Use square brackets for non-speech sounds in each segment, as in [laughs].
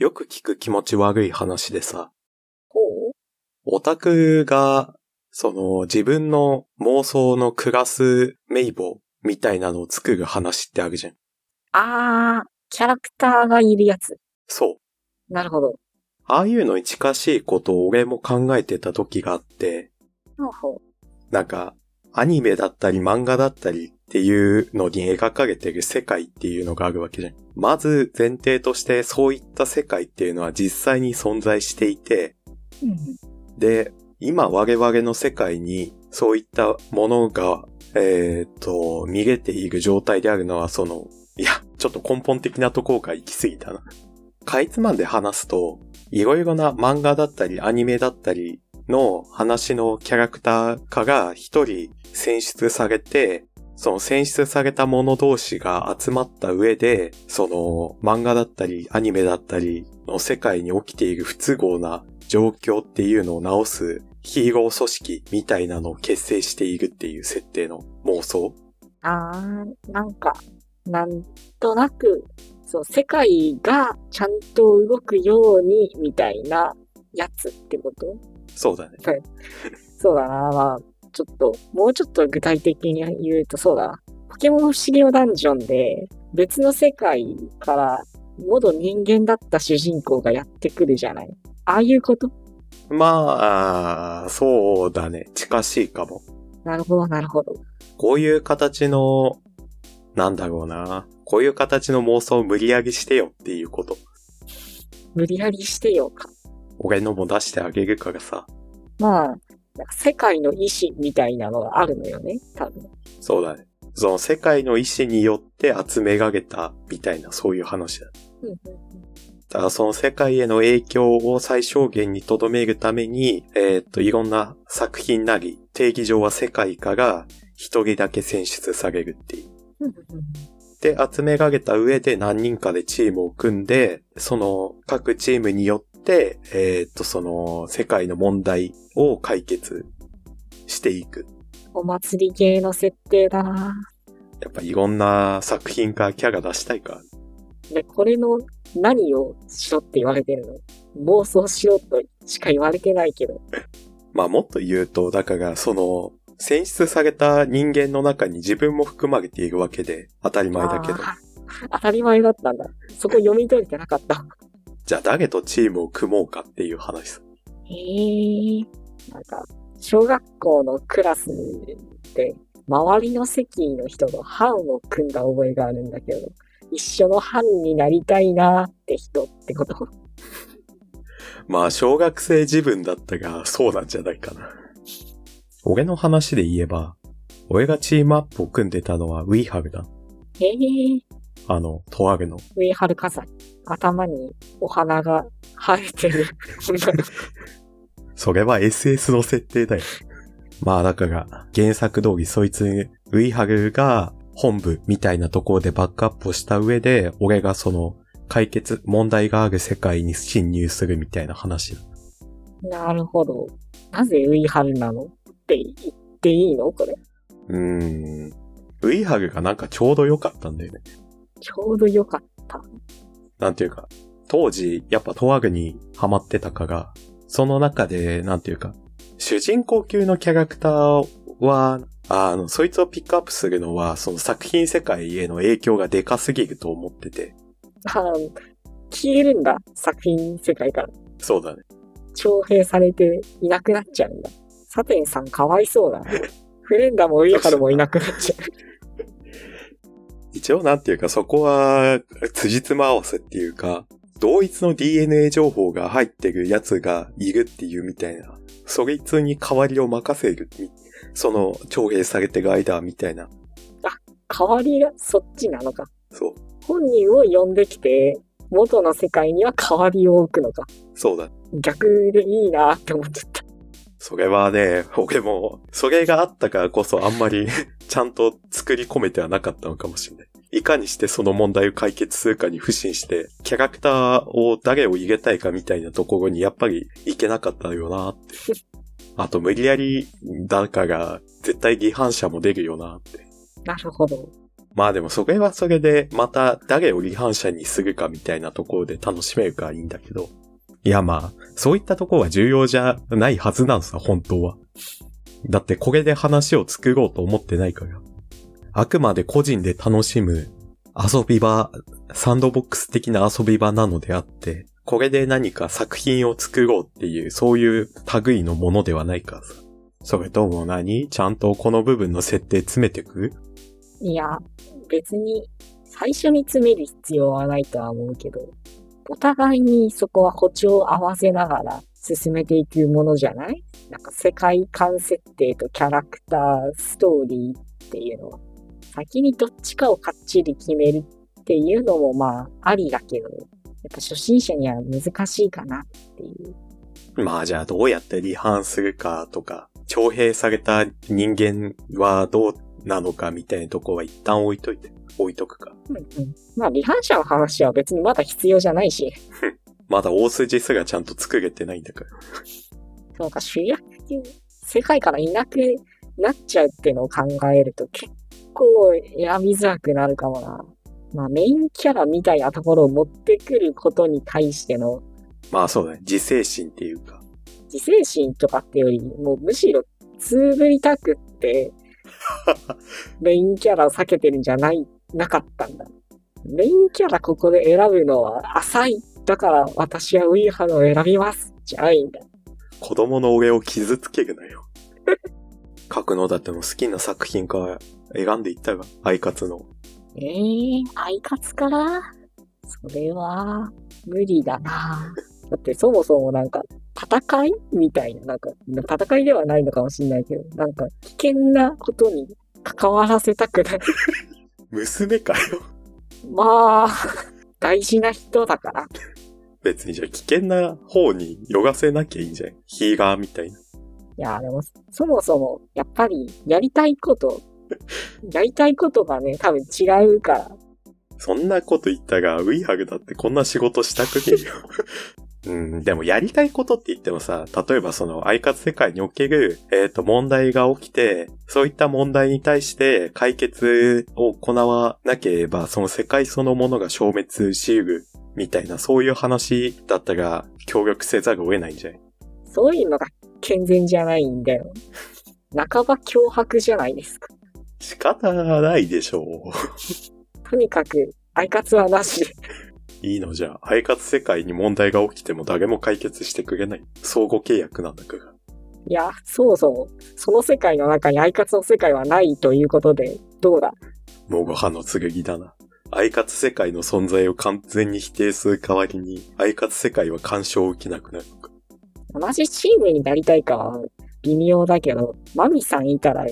よく聞く気持ち悪い話でさ、ほう？オタクが、その自分の妄想のクラス名簿みたいなのを作る話ってあるじゃん。あー、キャラクターがいるやつ。そう。なるほど。ああいうのに近しいことを俺も考えてた時があって、ほうほう。なんか、アニメだったり漫画だったりっていうのに描かれてる世界っていうのがあるわけじゃん。まず前提としてそういった世界っていうのは実際に存在していて、うんで、今我々の世界にそういったものが、えっ、と、見れている状態であるのはその、いや、ちょっと根本的なところが行き過ぎたな。かいつまんで話すと、いろいろな漫画だったりアニメだったりの話のキャラクター化が一人選出されて、その選出された者同士が集まった上で、その漫画だったりアニメだったりの世界に起きている不都合な状況っていうのを直すヒーロー組織みたいなのを結成しているっていう設定の妄想。あー、なんか、なんとなく、そう、世界がちゃんと動くように、みたいなやつってこと？そうだね。[laughs] そうだな、まあ、ちょっと、もうちょっと具体的に言うとそうだな。ポケモン不思議のダンジョンで、別の世界から、元人間だった主人公がやってくるじゃないああいうこと？まあ、そうだね。近しいかも。なるほど、なるほど。こういう形の、なんだろうな。こういう形の妄想を無理やりしてよっていうこと。無理やりしてよか。俺のも出してあげるからさ。まあ、なんか世界の意志みたいなのがあるのよね、多分。そうだね。その世界の意志によって集められたみたいなそういう話だ。うんうんだからその世界への影響を最小限に留めるために、えーっと、いろんな作品なり、定義上は世界から一人だけ選出されるっていう。うんうんで、集められた上で何人かでチームを組んで、その各チームによって、えーっと、その世界の問題を解決していく。お祭り系の設定だなやっぱいろんな作品からキャラ出したいから。で、これの何をしろって言われてるの？妄想しろとしか言われてないけど。[laughs] まあもっと言うと、だからその、選出された人間の中に自分も含まれているわけで、当たり前だけど。当たり前だったんだ。そこ読み取れてなかった。じゃあ誰とチームを組もうかっていう話さ。へえ。なんか、小学校のクラスで、周りの席の人と班を組んだ覚えがあるんだけど、一緒の班になりたいなって人ってこと？[laughs] まあ小学生自分だったが、そうなんじゃないかな。俺の話で言えば、俺がチームアップを組んでたのはウィーハルだ。へえ。あの、とあるの。上春火山。頭にお花が生えてる。それは SS の設定だよ。まあだから、原作通りそいつに、ウィーハルが本部みたいなところでバックアップをした上で、俺がその、解決、問題がある世界に侵入するみたいな話だ。なるほど。なぜウイハルなの？って言っていいの？これ。うーん。ウィーハルがなんかちょうど良かったんだよね。ちょうどよかった。なんていうか、当時、やっぱトアグにハマってたから、その中で、なんていうか、主人公級のキャラクターは、あの、そいつをピックアップするのは、その作品世界への影響がでかすぎると思ってて。あ消えるんだ。作品世界から。そうだね。徴兵されていなくなっちゃうんだ。サテンさんかわいそうだ。フレンダもウイハルもいなくなっちゃ一応なんていうか、そこは、辻褄合わせっていうか、同一の DNA 情報が入ってるやつがいるっていうみたいな、そいつに代わりを任せる、みその、徴兵されてる間みたいな。う。代わりがそっちなのか。そう。本人を呼んできて、元の世界には代わりを置くのか。そうだ。逆でいいなって思っちゃった。それはね、俺も、それがあったからこそあんまりちゃんと作り込めてはなかったのかもしれない。いかにしてその問題を解決するかに不信して、キャラクターを誰を入れたいかみたいなところにやっぱりいけなかったよなって。あと無理やり、だから絶対違反者も出るよなって。なるほど。まあでもそれはそれで、また誰を離反者にするかみたいなところで楽しめるからいいんだけど。いやまあ、そういったところは重要じゃないはずなんさ、本当は。だってこれで話を作ろうと思ってないから。あくまで個人で楽しむ遊び場、サンドボックス的な遊び場なのであって、これで何か作品を作ろうっていう、そういう類のものではないかさ。それとも何？ちゃんとこの部分の設定詰めてく？いや、別に最初に詰める必要はないとは思うけど、お互いにそこは歩調を合わせながら進めていくものじゃない？なんか世界観設定とキャラクター、ストーリーっていうのは、先にどっちかをかっちり決めるっていうのもまあありだけど、やっぱ初心者には難しいかなっていう。まあじゃあどうやって離反するかとか、徴兵された人間はどうなのかみたいなとこは一旦置いといて、置いとくか。うんうん。まあ、離反者の話は別にまだ必要じゃないし、[laughs] まだ大筋すらちゃんと作れてないんだから。そうか、主役、世界からいなくなっちゃうっていうのを考えると結構選びづらくなるかもな。まあ、メインキャラみたいなところを持ってくることに対してのまあそうだね。自制心っていうか。自制心とかってより、もうむしろつぶりたくって、[laughs] メインキャラを避けてるんじゃない、なかったんだ。メインキャラここで選ぶのは浅い。だから私はウィーハのを選びます。じゃないんだ。子供の俺を傷つけるなよ。[laughs] 書くのだっても好きな作品から選んでいったが、アイカツの。ええー、アイカツから？それは、無理だな。[laughs] だってそもそもなんか、戦いみたいな、なんか、戦いではないのかもしれないけど、なんか、危険なことに関わらせたくない。[laughs] 娘かよ。まあ、大事な人だから。別にじゃあ危険な方によがせなきゃいいんじゃん。ヒーガーみたい？な。いや、でも、そもそも、やっぱり、やりたいこと、やりたいことがね、多分違うから。そんなこと言ったが、ウィーハグだってこんな仕事したくねえよ。うん、でもやりたいことって言ってもさ、例えばその、アイカツ世界における、えっ、と、問題が起きて、そういった問題に対して解決を行わなければ、その世界そのものが消滅し得る、みたいな、そういう話だったら、協力せざるを得ないんじゃない？そういうのが健全じゃないんだよ。半ば脅迫じゃないですか。仕方ないでしょとにかく、アイカツはなし。う。いいのじゃあ、アイカツ世界に問題が起きても誰も解決してくれない。相互契約なんだから。いや、そもそも、その世界の中にアイカツの世界はないということで、どうだ？もごはの剣だな。アイカツ世界の存在を完全に否定する代わりに、アイカツ世界は干渉を受けなくなるのか。同じチームになりたいかは微妙だけど、マミさんいたら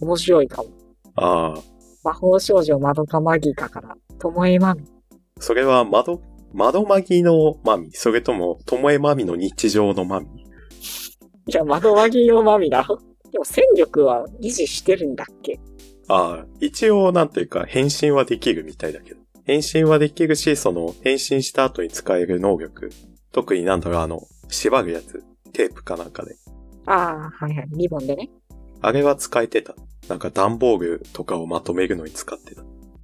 面白いかも。ああ、魔法少女マドカマギカから、ともえまみ。それは窓、窓マギのマミ、それとも、ともえマミの日常のマミ。いや、マドマギのマミだ？ろ。[laughs] でも戦力は維持してるんだっけ？ああ、一応なんていうか、変身はできるみたいだけど。変身はできるし、その、変身した後に使える能力。特になんだろう、あの、縛るやつ。テープかなんかで。ああ、はいはい。リボンでね。あれは使えてた。なんか段ボールとかをまとめるのに使ってた。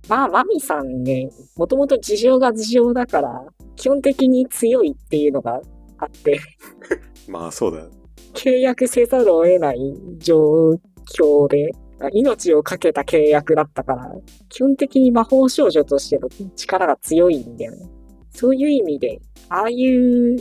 まあ、マミさんね、もともと事情が事情だから、基本的に強いっていうのがあって、[laughs] まあそうだよ。契約せざるを得ない状況で、命をかけた契約だったから、基本的に魔法少女としての力が強いんだよね。そういう意味で、ああいう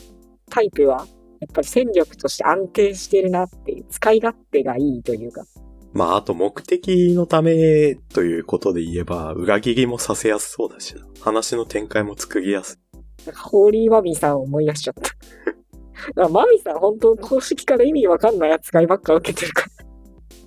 タイプは、やっぱり戦力として安定してるなっていう、使い勝手がいいというか、まああと目的のためということで言えば、裏切りもさせやすそうだしな。話の展開も作りやすい。なんかホーリーマミさんを思い出しちゃった。だからマミさん本当公式から意味わかんない扱いばっか受けてるから。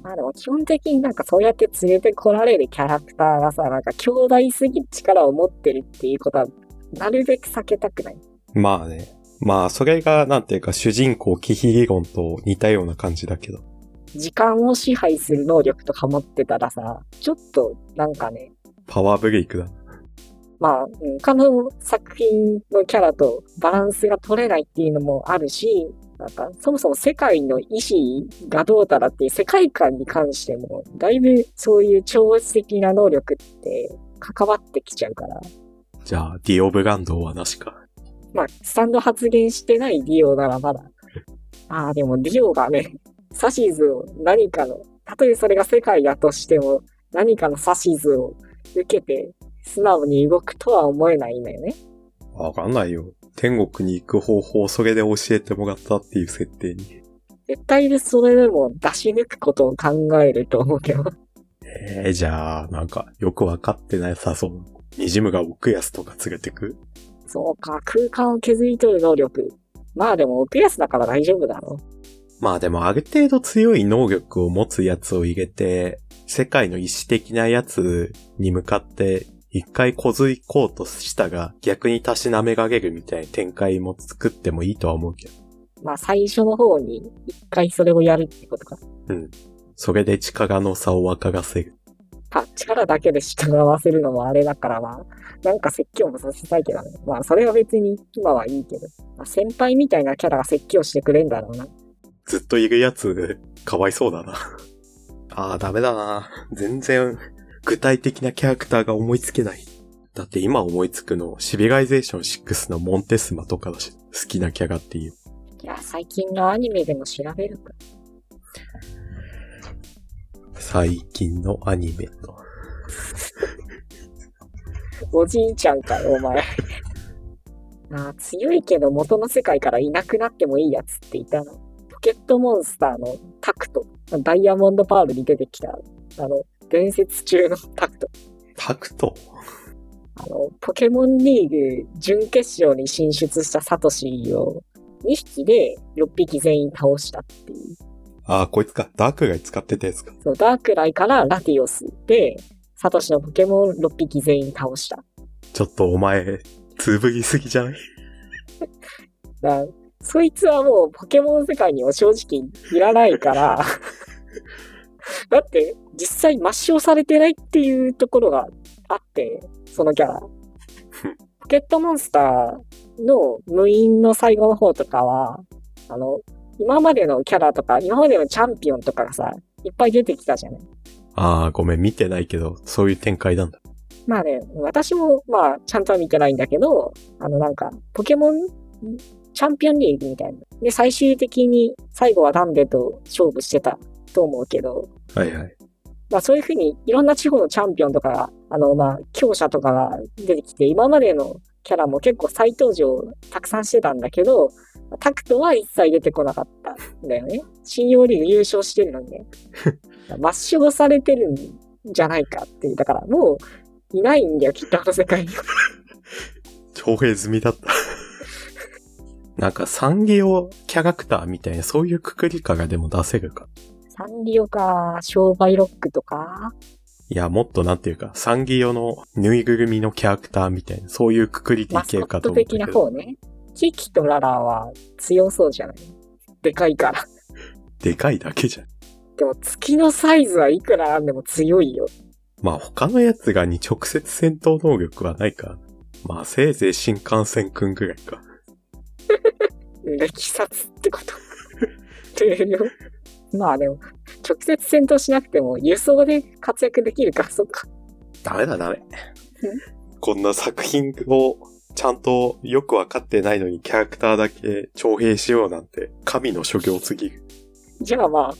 まあでも基本的になんかそうやって連れてこられるキャラクターがさ、なんか兄弟すぎる力を持ってるっていうことは、なるべく避けたくない。まあね。まあそれがなんていうか主人公キヒ理論と似たような感じだけど。時間を支配する能力とか持ってたらさ、ちょっとなんかね、パワーブレイクだ。まあ、うん他の作品のキャラとバランスが取れないっていうのもあるし、なんか、そもそも世界の意志がどうたらっていう世界観に関しても、だいぶそういう超越的な能力って関わってきちゃうから。じゃあ、ディオブランドはなしか。まあ、スタンド発言してないディオならまだ。ああ、でもディオがね、指図を何かの、たとえそれが世界だとしても、何かの指図を受けて、素直に動くとは思えないんだよね。わかんないよ。天国に行く方法をそれで教えてもらったっていう設定に。絶対でそれでも出し抜くことを考えると思うけど。えー、じゃあ、なんか、よくわかってないさ、そう。ニジムが奥安とか連れてく？そうか、空間を削り取る能力。まあでも奥安だから大丈夫だろ。まあでもある程度強い能力を持つやつを入れて、世界の意志的なやつに向かって一回小づいこうとしたが逆にたしなめがげるみたいな展開も作ってもいいとは思うけど。まあ最初の方に一回それをやるってことか。うん。それで力の差を若がせる。あ、力だけで従わせるのもあれだからまあ、なんか説教もさせたいけどね。まあそれは別に今はいいけど。まあ、先輩みたいなキャラが説教してくれんだろうな。ずっといるやつ、かわいそうだな。ああ、ダメだな。全然、具体的なキャラクターが思いつけない。だって今思いつくの、シビライゼーション6のモンテスマとかだし、好きなキャラっていう。いや、最近のアニメでも調べるか。最近のアニメと。おじいちゃんかよ、お前。あ [laughs] あ、強いけど元の世界からいなくなってもいいやつっていたの。ポケットモンスターのタクト。ダイヤモンドパールに出てきた、あの、伝説中のタクト。タクト？あの、ポケモンリーグ準決勝に進出したサトシを2匹で6匹全員倒したっていう。ああ、こいつか。ダークガイ使ってたやつか。そう、ダークライからラティオスで、サトシのポケモン6匹全員倒した。ちょっとお前、つぶりすぎじゃない？[laughs] だそいつはもうポケモン世界には正直いらないから、[laughs] だって実際抹消されてないっていうところがあって、そのキャラ。ポケットモンスターの無印の最後の方とかは、あの、今までのキャラとか、今までのチャンピオンとかがさ、いっぱい出てきたじゃない。ああ、ごめん、見てないけど、そういう展開なんだ。まあね、私も、まあ、ちゃんとは見てないんだけど、あの、なんか、ポケモン、チャンピオンリーグみたいな。で、最終的に、最後はダンデと勝負してたと思うけど、はいはい。まあそういうふうに、いろんな地方のチャンピオンとかが、あの、まあ、強者とかが出てきて、今までのキャラも結構再登場たくさんしてたんだけど、タクトは一切出てこなかったんだよね。信用リーグ優勝してるのにね。[laughs] 抹消されてるんじゃないかっていう。だからもう、いないんだよ、きっとあの世界に。徴兵済みだった。なんか、サンゲオキャラクターみたいな、そういうくくりかがでも出せるか？サンリオか、商売ロックとか？いや、もっとなんていうか、サンギオのぬいぐるみのキャラクターみたいな、そういうくくりでいけるかと思ったけど。な方ね。キキとララは強そうじゃない？でかいから。でかいだけじゃん。でも月のサイズはいくらあんでも強いよ。まあ他のやつがに直接戦闘能力はないか。まあせいぜい新幹線くんぐらいか。[laughs] 歴殺ってこと。っていうまあでも、直接戦闘しなくても輸送で活躍できるから、そっか。ダメだダメ。こんな作品をちゃんとよくわかってないのにキャラクターだけ徴兵しようなんて神の所業すぎる。じゃあまあ、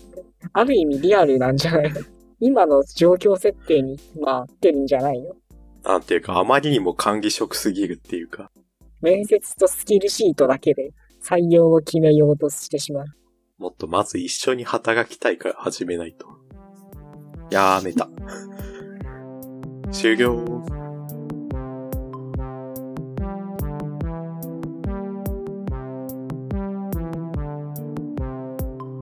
ある意味リアルなんじゃない？の [laughs] 今の状況設定に、まあ、合ってるんじゃないの？なんていうかあまりにも管理職すぎるっていうか。面接とスキルシートだけで採用を決めようとしてしまう。もっとまず一緒に働きたいから始めないと。やめた。終了。